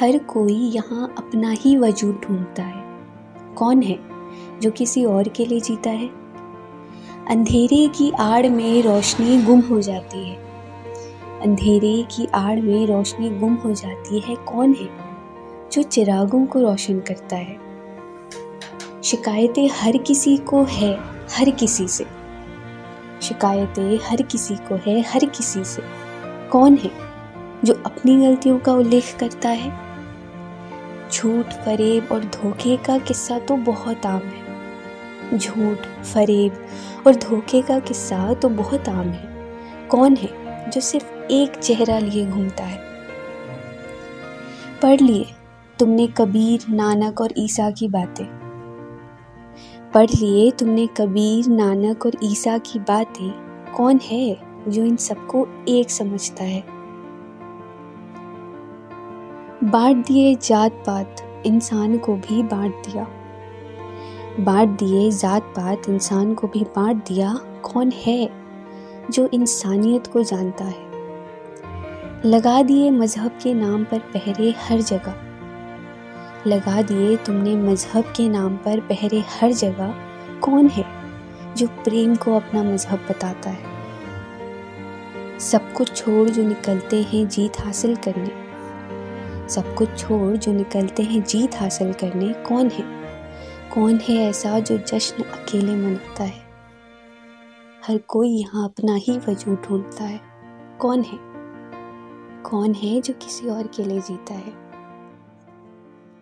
हर कोई यहाँ अपना ही वजूद ढूंढता है। कौन है जो किसी और के लिए जीता है? अंधेरे की आड़ में रोशनी गुम हो जाती है। अंधेरे की आड़ में रोशनी गुम हो जाती है कौन है जो चिरागों को रोशन करता है? शिकायतें हर किसी को है हर किसी से। शिकायतें हर किसी को है हर किसी से। कौन है जो अपनी गलतियों का उल्लेख करता है? झूठ, फरेब और धोखे का किस्सा तो बहुत आम है। झूठ, फरेब और धोखे का किस्सा तो बहुत आम है। कौन है जो सिर्फ़ एक चेहरा लिए घूमता है? पढ़ लिए तुमने कबीर, नानक और ईसा की बातें। पढ़ लिए तुमने कबीर, नानक और ईसा की बातें। कौन है जो इन सबको एक समझता है? बांट दिए जात पात इंसान को भी बांट दिया। बांट दिए जात पात इंसान को भी बांट दिया कौन है जो इंसानियत को जानता है? लगा दिए मज़हब के नाम पर पहरे हर जगह। लगा दिए तुमने मज़हब के नाम पर पहरे हर जगह कौन है जो प्रेम को अपना मज़हब बताता है? सब कुछ छोड़ जो निकलते हैं जीत हासिल करने। सब कुछ छोड़ जो निकलते हैं जीत हासिल करने, कौन है? कौन है ऐसा जो जश्न अकेले मनाता है? हर कोई यहाँ अपना ही वजूद ढूंढता है। कौन है? कौन है जो किसी और के लिए जीता है?